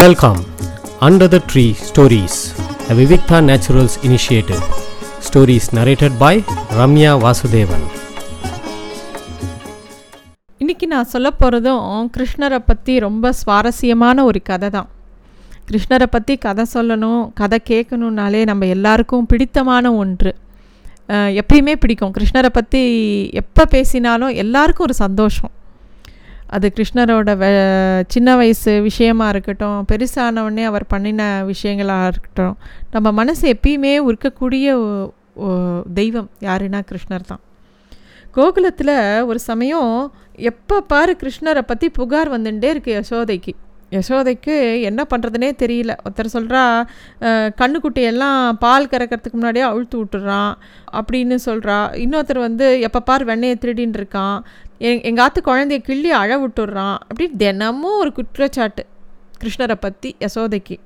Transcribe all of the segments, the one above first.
Welcome under the tree stories a Vivikta Naturals initiative Stories narrated by Ramya Vasudevan இன்னைக்கு நான் சொல்ல போகிறதும் கிருஷ்ணரை பற்றி ரொம்ப சுவாரஸ்யமான ஒரு கதை தான். கிருஷ்ணரை பற்றி கதை சொல்லணும் கதை கேட்கணுன்னாலே நம்ம எல்லாருக்கும் பிடித்தமான ஒன்று. எப்பயுமே பிடிக்கும். கிருஷ்ணரை பற்றி எப்போ பேசினாலும் எல்லாருக்கும் ஒரு சந்தோஷம். அது கிருஷ்ணரோட வ சின்ன வயசு விஷயமாக இருக்கட்டும் பெருசானவொடனே அவர் பண்ணின விஷயங்களாக இருக்கட்டும் நம்ம மனசு எப்பயுமே உருக்கக்கூடிய தெய்வம் யாருன்னா கிருஷ்ணர் தான். கோகுலத்தில் ஒரு சமயம் எப்போ பாரு கிருஷ்ணரை பற்றி புகார் வந்துட்டே இருக்குது யசோதைக்கு. யசோதைக்கு என்ன பண்ணுறதுனே தெரியல. ஒருத்தர் சொல்கிறா கண்ணுக்குட்டியெல்லாம் பால் கறக்கிறதுக்கு முன்னாடியே அழுத்து விட்டுறான் அப்படின்னு சொல்கிறா இன்னொருத்தர் வந்து எப்போ பார் வெண்ணையை திருடின்னு இருக்கான். எங்கள் ஆத்து குழந்தைய கிள்ளி அழ விட்டுடுறான் அப்படி தினமும் ஒரு குற்றச்சாட்டு கிருஷ்ணரை பற்றி யசோதைக்கு.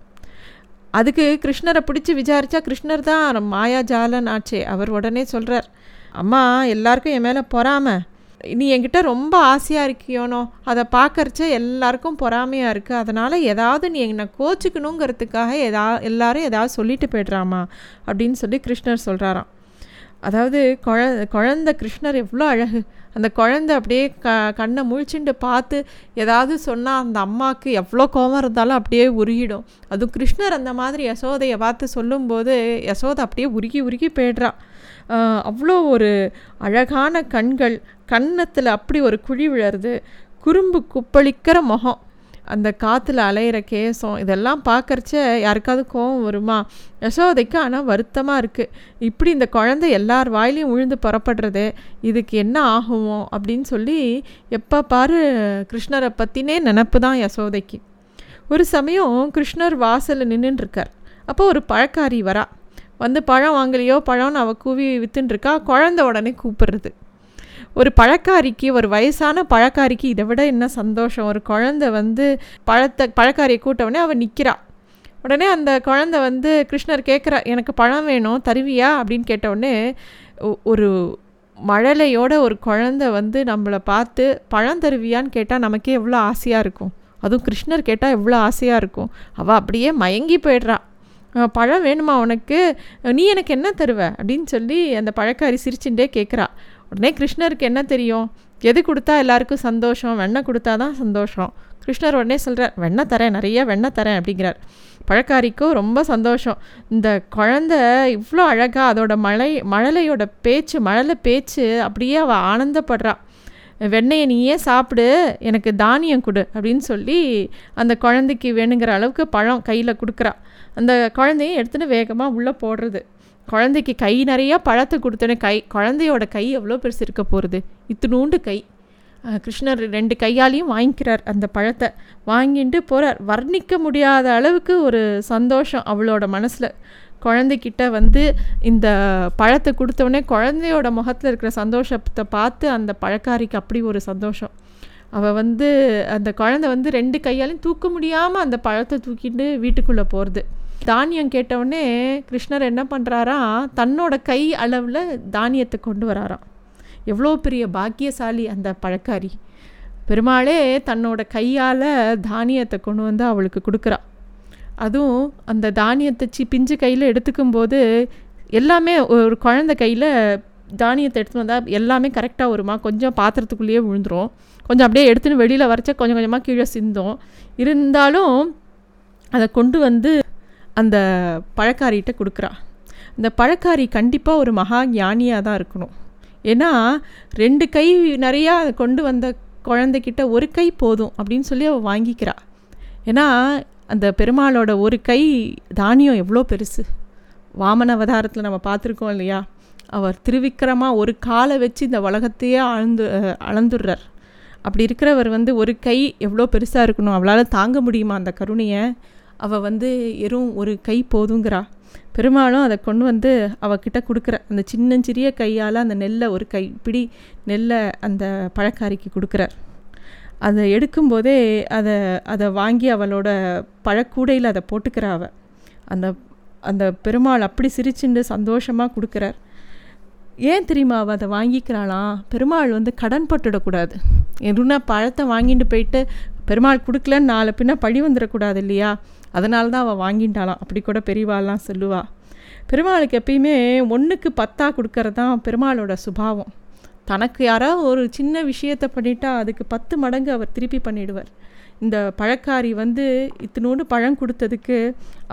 அதுக்கு கிருஷ்ணரை பிடிச்சி விசாரித்தா கிருஷ்ணர் தான் மாயாஜாலன் ஆச்சே அவர் உடனே சொல்கிறார் அம்மா எல்லாருக்கும் என் மேலே பொறாம. நீ என்கிட்ட ரொம்ப ஆசையாக இருக்கியோனோ அதை பார்க்கறச்ச எல்லாருக்கும் பொறாமையாக இருக்குது அதனால் ஏதாவது நீ என்னை கோச்சிக்கணுங்கிறதுக்காக எதா எல்லாரும் ஏதாவது சொல்லிட்டு போய்ட்றாமா? அப்படின்னு சொல்லி கிருஷ்ணர் சொல்கிறாராம் அதாவது குழ குழந்த கிருஷ்ணர் எவ்வளோ அழகு. அந்த குழந்தை அப்படியே க கண்ணை முழிச்சுட்டு பார்த்து ஏதாவது சொன்னால் அந்த அம்மாவுக்கு எவ்வளோ கோபம் இருந்தாலும் அப்படியே உருகிடும். அதுவும் கிருஷ்ணர் அந்த மாதிரி யசோதையை பார்த்து சொல்லும்போது யசோதை அப்படியே உருகி உருகி போய்ட்றா. அவ்வளோ ஒரு அழகான கண்கள். கன்னத்தில் அப்படி ஒரு குழி விழருது குறும்பு குப்பளிக்கிற முகம். அந்த காற்றுல அலையிற கேசம் இதெல்லாம் பார்க்கறச்ச யாருக்காவது கோவம் வருமா? யசோதைக்கு ஆனால் வருத்தமாக இருக்குது இப்படி இந்த குழந்தை எல்லார் வாயிலையும் விழுந்து புறப்படுறது இதுக்கு என்ன ஆகுமோ? அப்படின்னு சொல்லி எப்போ பாரு கிருஷ்ணரை பற்றினே நினப்பு தான் யசோதைக்கு. ஒரு சமயம் கிருஷ்ணர் வாசலில் நின்றுட்டுருக்கார் அப்போ ஒரு பழக்காரி வரா. வந்து பழம் வாங்கலையோ? பழம்னு அவள் கூவி வித்துன்ருக்கா குழந்த உடனே கூப்பிடுறது. ஒரு பழக்காரிக்கு ஒரு வயசான பழக்காரிக்கு இதை விட என்ன சந்தோஷம்? ஒரு குழந்தை வந்து பழத்தை பழக்காரியை கூட்டவுடனே அவள் நிற்கிறா உடனே அந்த குழந்தை வந்து கிருஷ்ணர் கேட்குறா எனக்கு பழம் வேணும் தருவியா? அப்படின்னு கேட்டவுடனே ஒ- ஒரு மழலையோட ஒரு குழந்தை வந்து நம்மளை பார்த்து பழம் தருவியான்னு கேட்டால் நமக்கே எவ்வளோ ஆசையாக இருக்கும். அதுவும் கிருஷ்ணர் கேட்டால் எவ்வளோ ஆசையாக இருக்கும். அவள் அப்படியே மயங்கி போயிடுறா. பழம் வேணுமா உனக்கு? நீ எனக்கு என்ன தருவ? அப்படின்னு சொல்லி அந்த பழக்காரி சிரிச்சுட்டே கேட்குறா உடனே கிருஷ்ணருக்கு என்ன தெரியும்? எது கொடுத்தா எல்லாருக்கும் சந்தோஷம்? வெண்ணெய் கொடுத்தா தான் சந்தோஷம். கிருஷ்ணர் உடனே சொல்கிறார் வெண்ணெய் தரேன் நிறைய வெண்ணெய் தரேன் அப்படிங்கிறார். பழக்காரிக்கும் ரொம்ப சந்தோஷம். இந்த குழந்தை இவ்வளோ அழகாக அதோட மழை மழலையோட பேச்சு மழலை பேச்சு அப்படியே அவள் ஆனந்தப்படுறா. வெண்ணெயை நீயே சாப்பிடு எனக்கு தானியம் கொடு அப்படின்னு சொல்லி அந்த குழந்தைக்கு வேணுங்கிற அளவுக்கு பழம் கையில் கொடுக்குறா. அந்த குழந்தையும் எடுத்துன்னு வேகமாக உள்ளே போடுறது. குழந்தைக்கு கை நிறையா பழத்தை கொடுத்தோன்னே கை குழந்தையோட கை எவ்வளோ பெருசு இருக்க போகிறது இத்தினூண்டு கை. கிருஷ்ணர் ரெண்டு கையாலையும் வாங்கிக்கிறார் அந்த பழத்தை. வாங்கிட்டு போகிறார் வர்ணிக்க முடியாத அளவுக்கு ஒரு சந்தோஷம் அவளோட மனசில். குழந்தைக்கிட்ட வந்து இந்த பழத்தை கொடுத்தோடனே குழந்தையோட முகத்தில் இருக்கிற சந்தோஷத்தை பார்த்து அந்த பழக்காரிக்கு அப்படி ஒரு சந்தோஷம். அவள் வந்து அந்த குழந்தை வந்து ரெண்டு கையாலையும் தூக்க முடியாமல் அந்த பழத்தை தூக்கிட்டு வீட்டுக்குள்ளே போகிறது தானியம் கேட்டவுடனே கிருஷ்ணர் என்ன பண்ணுறாரா தன்னோட கை அளவில் தானியத்தை கொண்டு வராராம். எவ்வளோ பெரிய பாக்கியசாலி அந்த பழக்காரி. பெருமாளே தன்னோட கையால் தானியத்தை கொண்டு வந்து அவளுக்கு கொடுக்குறா. அதுவும் அந்த தானியத்தை சி பிஞ்சு கையில் எடுத்துக்கும்போது எல்லாமே ஒரு குழந்த கையில் தானியத்தை எடுத்துன்னு வந்தால் எல்லாமே கரெக்டாக வருமா? கொஞ்சம் பாத்திரத்துக்குள்ளேயே விழுந்துரும். கொஞ்சம் அப்படியே எடுத்துன்னு வெளியில் வரைச்சா கொஞ்சம் கொஞ்சமாக கீழே சிந்தும். இருந்தாலும் அதை கொண்டு வந்து அந்த பழக்காரிகிட்ட கொடுக்குறா. இந்த பழக்காரி கண்டிப்பாக ஒரு மகா ஞானியாக தான் இருக்கணும். ஏன்னா ரெண்டு கை நிறையா கொண்டு வந்த குழந்தைக்கிட்ட ஒரு கை போதும் அப்படின்னு சொல்லி அவள் வாங்கிக்கிறா. ஏன்னா அந்த பெருமாளோட ஒரு கை தானியம் எவ்வளோ பெருசு. வாமன அவதாரத்தில் நம்ம பார்த்துருக்கோம் இல்லையா? அவர் திருவிக்கிரமாக ஒரு காலை வச்சு இந்த உலகத்தையே அளந்து அளந்துடுறார். அப்படி இருக்கிறவர் வந்து ஒரு கை எவ்வளோ பெருசாக இருக்கணும்? அவளால் தாங்க முடியுமா அந்த கருணையை? அவள் வந்து எறும் ஒரு கை போதுங்கிறா. பெருமாளும் அதை கொண்டு வந்து அவகிட்ட கொடுக்குற. அந்த சின்னஞ்சிறிய கையால் அந்த நெல்லை ஒரு கைப்பிடி நெல்லை அந்த பழக்காரிக்கு கொடுக்குறார். அதை எடுக்கும்போதே அதை அதை வாங்கி அவளோட பழக்கூடையில் அதை போட்டுக்கிறா அவள் அந்த அந்த பெருமாள் அப்படி சிரிச்சுண்டு சந்தோஷமாக கொடுக்குறார். ஏன் தெரியுமா அவள் அதை வாங்கிக்கிறாளாம் பெருமாள் வந்து கடன் பட்டுடக்கூடாது. எதுனா பழத்தை வாங்கிட்டு போயிட்டு பெருமாள் கொடுக்கலன்னு நாலு பின்ன பழி வந்துடக்கூடாது இல்லையா? அதனால தான் அவள் வாங்கிட்டாளாம். அப்படி கூட பெரியவாள்லாம் சொல்லுவா பெருமாளுக்கு எப்பயுமே ஒன்றுக்கு பத்தா கொடுக்கறது தான் பெருமாளோட சுபாவம். தனக்கு யாராவது ஒரு சின்ன விஷயத்தை பண்ணிட்டா அதுக்கு பத்து மடங்கு அவர் திருப்பி பண்ணிடுவார். இந்த பழக்காரி வந்து இத்தினோடு பழம் கொடுத்ததுக்கு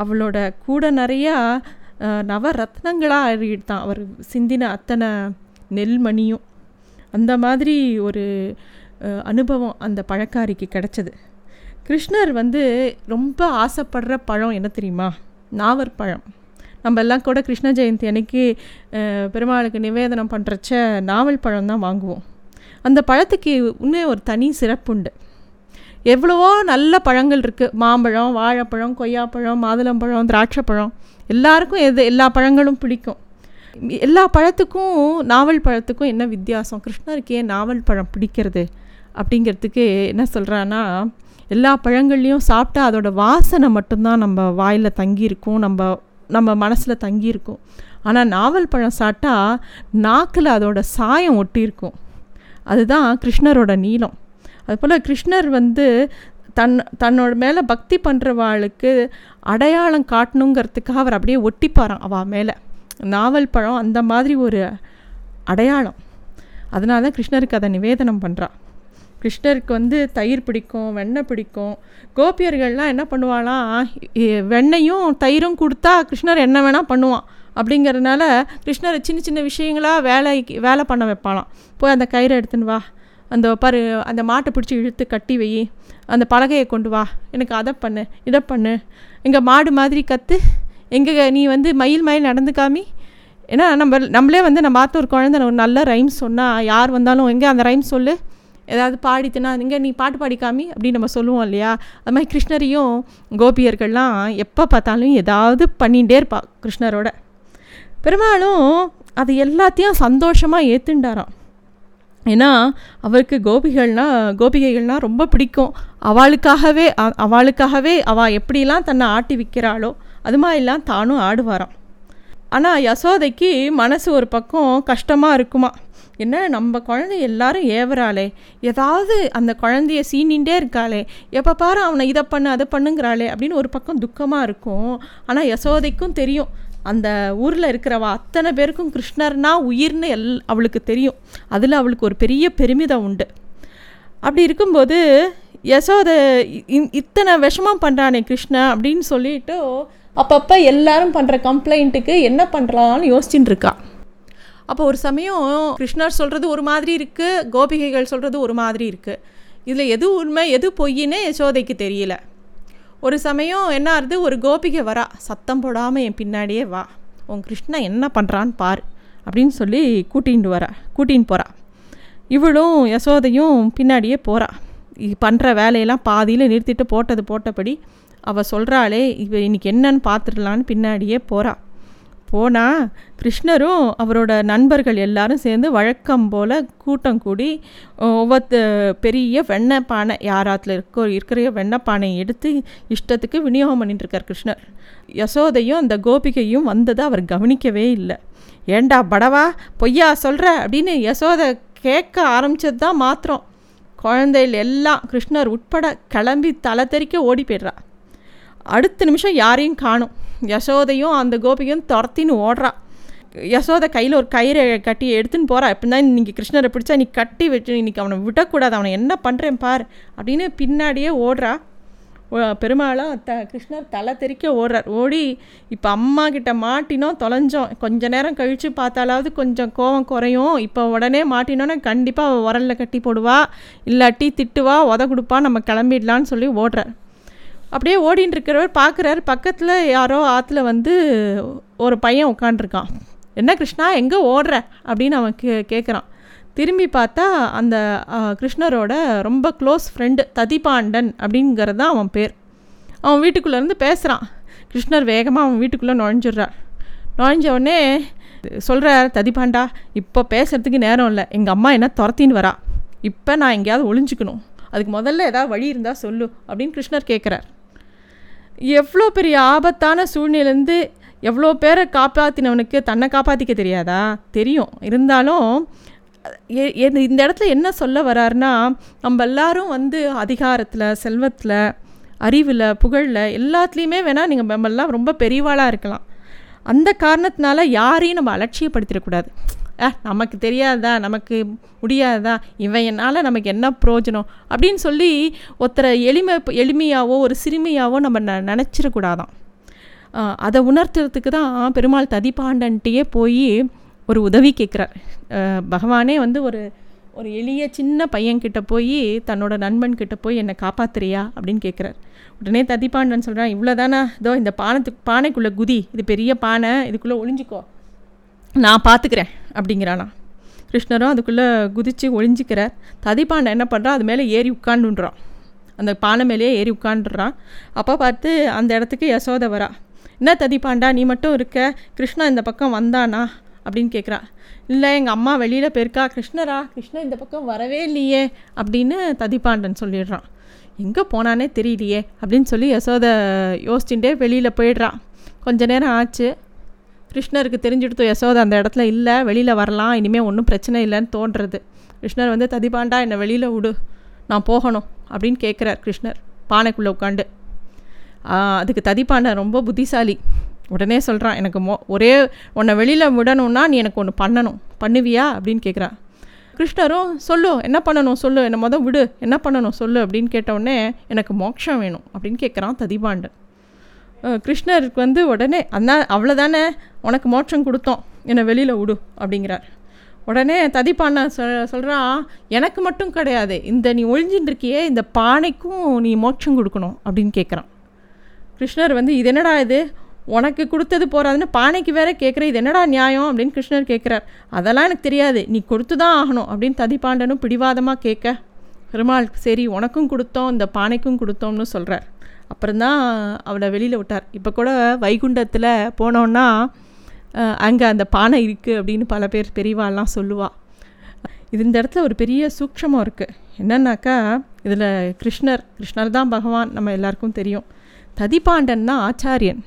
அவளோட கூட நிறையா நவரத்னங்களாக அறிவித்தான் அவர் சிந்தின அத்தனை நெல்மணியும். அந்த மாதிரி ஒரு அனுபவம் அந்த பழக்காரிக்கு கிடச்சது. கிருஷ்ணர் வந்து ரொம்ப ஆசைப்படுற பழம் என்ன தெரியுமா? நாவற்பழம் நம்ம எல்லாம் கூட கிருஷ்ண ஜெயந்தி அன்னைக்கு பெருமாளுக்கு நிவேதனம் பண்ணுறச்ச நாவல் பழம் தான் வாங்குவோம். அந்த பழத்துக்கு இன்னும் ஒரு தனி சிறப்புண்டு எவ்வளவோ நல்ல பழங்கள் இருக்குது மாம்பழம் வாழைப்பழம் கொய்யாப்பழம் மாதுளம்பழம் திராட்சைப்பழம். எல்லாருக்கும் எது எல்லா பழங்களும் பிடிக்கும். எல்லா பழத்துக்கும் நாவல் பழத்துக்கும் என்ன வித்தியாசம்? கிருஷ்ணருக்கு ஏன் நாவல் பழம் பிடிக்கிறது. அப்படிங்கிறதுக்கு என்ன சொல்கிறான்னா எல்லா பழங்கள்லேயும் சாப்பிட்டா அதோடய வாசனை மட்டும்தான் நம்ம வாயில் தங்கியிருக்கும் நம்ம நம்ம மனசில் தங்கியிருக்கும். ஆனால் நாவல் பழம் சாப்பிட்டா நாக்கில் அதோட சாயம் ஒட்டியிருக்கும். அதுதான் கிருஷ்ணரோட நீளம். அதுபோல் கிருஷ்ணர் வந்து தன் தன்னோட மேலே பக்தி பண்ணுறவாளுக்கு அடையாளம் காட்டணுங்கிறதுக்காக அவர் அப்படியே ஒட்டிப்பாராம் அவள் மேலே. நாவல் பழம் அந்த மாதிரி ஒரு அடையாளம். அதனால தான் கிருஷ்ணருக்கு அதை நிவேதனம் பண்ணுறான் கிருஷ்ணருக்கு வந்து தயிர் பிடிக்கும் வெண்ணெய் பிடிக்கும். கோபியர்கள்லாம் என்ன பண்ணுவாளாம் வெண்ணையும் தயிரும் கொடுத்தா கிருஷ்ணர் என்ன வேணால் பண்ணுவான். அப்படிங்கிறதுனால கிருஷ்ணரை சின்ன சின்ன விஷயங்களாக வேலைக்கு வேலை பண்ண வைப்பாளாம் போய் அந்த கயிறை எடுத்துன்னு வா. அந்த பரு அந்த மாட்டை பிடிச்சி இழுத்து கட்டி வை. அந்த பலகையை கொண்டு வா. எனக்கு அதை பண்ணு இதை பண்ணு. இங்கே மாடு மாதிரி கற்று எங்கே நீ வந்து மயில் மயில் நடந்து காமி ஏன்னா நம்ம நம்மளே வந்து நம்ம பார்த்து ஒரு குழந்தை ஒரு நல்ல ரைம்ஸ் சொன்னால் யார் வந்தாலும் எங்கே அந்த ரைம்ஸ் சொல்லு. ஏதாவது பாடித்துனா இங்கே நீ பாட்டு பாடி காமி அப்படின்னு நம்ம சொல்லுவோம் இல்லையா? அது மாதிரி கிருஷ்ணரையும் கோபியர்கள்லாம் எப்போ பார்த்தாலும் ஏதாவது பண்ணிகிட்டே இருப்பா கிருஷ்ணரோட. பெருமாளும் அது எல்லாத்தையும் சந்தோஷமாக ஏற்றுண்டாராம் ஏன்னா அவருக்கு கோபிகள்னால் கோபிகைகள்னா ரொம்ப பிடிக்கும். அவளுக்காகவே அவளுக்காகவே அவள் எப்படிலாம் தன்னை ஆட்டி விற்கிறாளோ அது மாதிரிலாம் தானும் ஆடுவாராம். ஆனால் யசோதைக்கு மனசு ஒரு பக்கம் கஷ்டமாக இருக்குமா? என்ன நம்ம குழந்தை எல்லாரும் ஏவராளே ஏதாவது அந்த குழந்தைய சீனின்ண்டே இருக்காளே. எப்போ பாரு அவனை இதை பண்ணு அதை பண்ணுங்கிறாளே அப்படின்னு ஒரு பக்கம் துக்கமாக இருக்கும். ஆனால் யசோதைக்கும் தெரியும். அந்த ஊரில் இருக்கிறவ அத்தனை பேருக்கும் கிருஷ்ணர்னா உயிர்னு எல் அவளுக்கு தெரியும். அதில் அவளுக்கு ஒரு பெரிய பெருமிதம் உண்டு. அப்படி இருக்கும்போது யசோத இத்தனை விஷமம் பண்ணுறானே கிருஷ்ணன் அப்படின்னு சொல்லிட்டு அப்பப்போ எல்லாரும் பண்ணுற கம்ப்ளைண்ட்டுக்கு என்ன பண்ணுறான்னு யோசிச்சுட்டு இருக்கான் அப்போ ஒரு சமயம் கிருஷ்ணர் சொல்கிறது ஒரு மாதிரி இருக்குது கோபிகைகள் சொல்கிறது ஒரு மாதிரி இருக்குது இதில் எது உண்மை எது பொய்ன்னு யசோதைக்கு தெரியல. ஒரு சமயம் என்ன ஆகுது ஒரு கோபிகை வரா சத்தம் போடாமல் என் பின்னாடியே வா. உன் கிருஷ்ணன் என்ன பண்ணுறான்னு பார் அப்படின்னு சொல்லி கூட்டிகிட்டு வரா கூட்டின்னு போகிறா இவளும் யசோதையும் பின்னாடியே போகிறா பண்ணுற வேலையெல்லாம் பாதியில் நிறுத்திட்டு போட்டது போட்டபடி அவள் சொல்கிறாளே இவ இன்றைக்கி என்னன்னு பார்த்துடலான்னு பின்னாடியே போகிறா போனால் கிருஷ்ணரும் அவரோட நண்பர்கள் எல்லாரும் சேர்ந்து வழக்கம் போல் கூட்டம் கூடி ஒவ்வொரு பெரிய வெண்ணப்பானை யாராத்தில் இருக்கோ இருக்கிற வெண்ணெய் பானையை எடுத்து இஷ்டத்துக்கு விநியோகம் பண்ணிட்டு இருக்கார் கிருஷ்ணர். யசோதையும் அந்த கோபிகையும் வந்ததை அவர் கவனிக்கவே இல்லை. ஏண்டா படவா பொய்யா சொல்கிற அப்படின்னு யசோதை கேட்க ஆரம்பிச்சது தான் மாத்திரம். குழந்தைகள் எல்லாம் கிருஷ்ணர் உட்பட கிளம்பி தலை தெறிக்க ஓடி போயிடுறா. அடுத்த நிமிஷம் யாரையும் காணும். யசோதையும் அந்த கோபியும் துரத்தின்னு ஓடுறா. யசோதை கையில் ஒரு கயிறை கட்டி எடுத்துன்னு போகிறா எப்படின்னா இன்றைக்கி கிருஷ்ணரை பிடிச்சா நீ கட்டி வச்சு இன்னைக்கு அவனை விடக்கூடாது. அவனை என்ன பண்ணுறேன் பார். அப்படின்னு பின்னாடியே ஓடுறா. ஓ- பெருமாளும் த கிருஷ்ணர் தலை தெறிக்க ஓடுறார். ஓடி இப்போ அம்மா கிட்ட மாட்டினோம் தொலைஞ்சோம். கொஞ்ச நேரம் கழித்து பார்த்தாலாவது கொஞ்சம் கோவம் குறையும். இப்போ உடனே மாட்டினோன்னே கண்டிப்பாக உரலில் கட்டி போடுவா. இல்லாட்டி திட்டுவா உத கொடுப்பா நம்ம கிளம்பிடலான்னு சொல்லி ஓடுறார். அப்படியே ஓடின்னு இருக்கிறவர் பார்க்குறாரு. பக்கத்தில் யாரோ ஆற்றுல வந்து ஒரு பையன் உட்காண்ட்ருக்கான் என்ன கிருஷ்ணா எங்கே ஓடுற? அப்படின்னு அவன் கே கேட்குறான் திரும்பி பார்த்தா அந்த கிருஷ்ணரோட ரொம்ப க்ளோஸ் ஃப்ரெண்டு ததிபாண்டன் அப்படிங்கிறது தான் அவன் பேர். அவன் வீட்டுக்குள்ளே இருந்து பேசுகிறான் கிருஷ்ணர் வேகமாக அவன் வீட்டுக்குள்ளே நுழைஞ்சிடுறார். நுழைஞ்ச உடனே சொல்கிறார் ததிபாண்டா இப்போ பேசுகிறதுக்கு நேரம் இல்லை. எங்கள் அம்மா என்ன துரத்தின்னு வரா. இப்போ நான் எங்கேயாவது ஒளிஞ்சுக்கணும். அதுக்கு முதல்ல ஏதாவது வழி இருந்தால் சொல்லு. அப்படின்னு கிருஷ்ணர் கேட்குறார் எவ்வளோ பெரிய ஆபத்தான சூழ்நிலேருந்து எவ்வளோ பேரை காப்பாற்றினவனுக்கு தன்னை காப்பாற்றிக்க தெரியாதா? தெரியும். இருந்தாலும் இந்த இடத்துல என்ன சொல்ல வராருன்னா நம்ம எல்லாரும் வந்து அதிகாரத்தில் செல்வத்தில் அறிவில் புகழில் எல்லாத்துலேயுமே வேணால் நீங்கள் நம்ம ரொம்ப பெரியவாளாக இருக்கலாம். அந்த காரணத்தினால யாரையும் நம்ம அலட்சியப்படுத்திடக்கூடாது. நமக்கு தெரியாதா? நமக்கு முடியாதா? இவன் என்னால் நமக்கு என்ன பிரயோஜனம்? அப்படின்னு சொல்லி ஒருத்தரை எளிமை எளிமையாவோ ஒரு சிறுமியாவோ நம்ம ந நினச்சிடக்கூடாதான். அதை உணர்த்துறதுக்கு தான் பெருமாள் ததிப்பாண்டன்ட்டே போய் ஒரு உதவி கேட்குறார். பகவானே வந்து ஒரு ஒரு எளிய சின்ன பையன்கிட்ட போய் தன்னோட நண்பன் கிட்ட போய் என்னை காப்பாத்துறியா? அப்படின்னு கேட்குறார். உடனே ததிப்பாண்டன் சொல்கிறான் இவ்வளோ தானே இதோ இந்த பானத்துக்கு பானைக்குள்ளே குதி. இது பெரிய பானை. இதுக்குள்ளே ஒளிஞ்சிக்கோ. நான் பார்த்துக்கிறேன் அப்படிங்கிறானா கிருஷ்ணரும் அதுக்குள்ளே குதித்து ஒழிஞ்சிக்கிறார் ததிப்பாண்டை என்ன பண்ணுறான் அது மேலே ஏறி உட்காண்டுன்றான் அந்த பானை மேலேயே ஏறி உட்காந்துடுறான் அப்போ பார்த்து அந்த இடத்துக்கு யசோதை வரா. என்ன ததிப்பாண்டா நீ மட்டும் இருக்க? கிருஷ்ணா இந்த பக்கம் வந்தானா? அப்படின்னு கேட்குறா இல்லை எங்கள் அம்மா வெளியில் போயிருக்கா. கிருஷ்ணரா கிருஷ்ணன் இந்த பக்கம் வரவே இல்லையே அப்படின்னு ததிப்பாண்டன் சொல்லிடுறான். எங்கே போனானே தெரியலையே அப்படின்னு சொல்லி யசோதை யோசிச்சுட்டே வெளியில் போயிடுறான். கொஞ்ச நேரம் ஆச்சு. கிருஷ்ணருக்கு தெரிஞ்சுடுத்து யசோதா அந்த இடத்துல இல்லை வெளியில் வரலாம் இனிமேல் ஒன்றும் பிரச்சனை இல்லைன்னு தோன்றுறது கிருஷ்ணர் வந்து ததிபாண்டா என்னை வெளியில் விடு நான் போகணும் அப்படின்னு கேட்குறார் கிருஷ்ணர் பானைக்குள்ளே உட்காந்து அதுக்கு ததிபாண்டன் ரொம்ப புத்திசாலி. உடனே சொல்கிறான் எனக்கு மோ ஒரே உன்னை வெளியில் விடணும்னா நீ எனக்கு ஒன்று பண்ணணும் பண்ணுவியா? அப்படின்னு கேட்குறான் கிருஷ்ணரும் சொல்லு என்ன பண்ணணும் சொல்லு என்னை மொதல் விடு என்ன பண்ணணும் சொல்லு அப்படின்னு கேட்டவுடனே எனக்கு மோட்சம் வேணும் அப்படின்னு கேட்குறான் ததிபாண்டன் கிருஷ்ணருக்கு வந்து உடனே அண்ணா அவ்வளோதானே உனக்கு மோட்சம் கொடுத்தோம். என்னை வெளியில் விடு அப்படிங்கிறார். உடனே ததிப்பாண்ணா சொல் சொல்கிறான் எனக்கு மட்டும் கிடையாது. இந்த நீ ஒழிஞ்சின்னுருக்கியே இந்த பானைக்கும் நீ மோட்சம் கொடுக்கணும் அப்படின்னு கேட்குறான் கிருஷ்ணர் வந்து இது என்னடா இது? உனக்கு கொடுத்தது போறாதுன்னு பானைக்கு வேற கேட்குற இது என்னடா நியாயம்? அப்படின்னு கிருஷ்ணர் கேட்குறார் அதெல்லாம் எனக்கு தெரியாது. நீ கொடுத்து தான் ஆகணும் அப்படின்னு ததிப்பாண்டனும் பிடிவாதமாக கேட்க பெருமாள் சரி உனக்கும் கொடுத்தோம் இந்த பானைக்கும் கொடுத்தோம்னு சொல்கிறார் அப்புறம்தான் அவளை வெளியில் விட்டார். இப்போ கூட வைகுண்டத்தில் போனோன்னா அங்கே அந்த பானை இருக்குது அப்படின்னு பல பேர் பெரியவாள்லாம் சொல்லுவாள் இது இந்த இடத்துல ஒரு பெரிய சூக்ஷமம் இருக்குது என்னன்னாக்கா இதில் கிருஷ்ணர் கிருஷ்ணர் தான் பகவான் நம்ம எல்லாருக்கும் தெரியும். ததிபாண்டன் தான் ஆச்சாரியன்.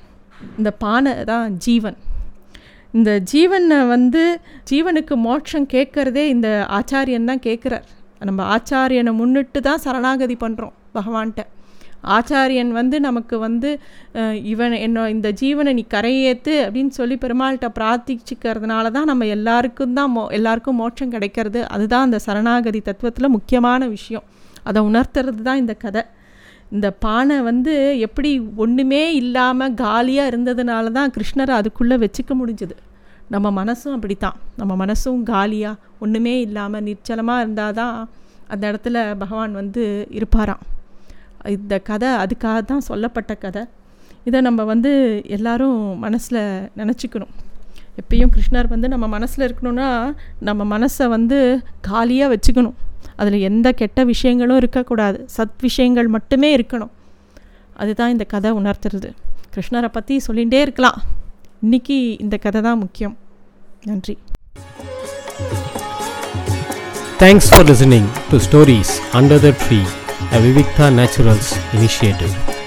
இந்த பானை தான் ஜீவன். இந்த ஜீவனை வந்து ஜீவனுக்கு மோட்சம் கேட்குறதே இந்த ஆச்சாரியன் தான் கேட்குறார். நம்ம ஆச்சாரியனை முன்னிட்டு தான் சரணாகதி பண்ணுறோம் பகவான்கிட்ட. ஆச்சாரியன் வந்து நமக்கு வந்து இவன் என்ன இந்த ஜீவனை நீ கரையேற்று அப்படின்னு சொல்லி பெருமாள்கிட்ட பிரார்த்திச்சுக்கிறதுனால தான் நம்ம எல்லாருக்கும் தான் மோ எல்லாருக்கும் மோட்சம் கிடைக்கிறது. அதுதான் அந்த சரணாகதி தத்துவத்தில் முக்கியமான விஷயம். அதை உணர்த்துறது தான் இந்த கதை. இந்த பானை வந்து எப்படி ஒன்றுமே இல்லாமல் காலியாக இருந்ததுனால தான் கிருஷ்ணரை அதுக்குள்ளே வச்சுக்க முடிஞ்சுது. நம்ம மனசும் அப்படித்தான். நம்ம மனசும் காலியாக ஒன்றுமே இல்லாமல் நிச்சலமாக இருந்தால் தான் அந்த இடத்துல பகவான் வந்து இருப்பாராம். இந்த கதை அதுக்காக தான் சொல்லப்பட்ட கதை. இதை நம்ம வந்து எல்லாரும் மனசில் நினச்சிக்கணும். எப்பயும் கிருஷ்ணர் வந்து நம்ம மனசில் இருக்கணும்னா நம்ம மனசை வந்து காலியாக வச்சுக்கணும். அதில் எந்த கெட்ட விஷயங்களும் இருக்கக்கூடாது. சத் விஷயங்கள் மட்டுமே இருக்கணும். அதுதான் இந்த கதை உணர்த்துறது. கிருஷ்ணரை பற்றி சொல்லிகிட்டே இருக்கலாம். இன்னைக்கு இந்த கதை தான் முக்கியம். நன்றி. Thanks for listening to stories under the tree a Naturals initiative.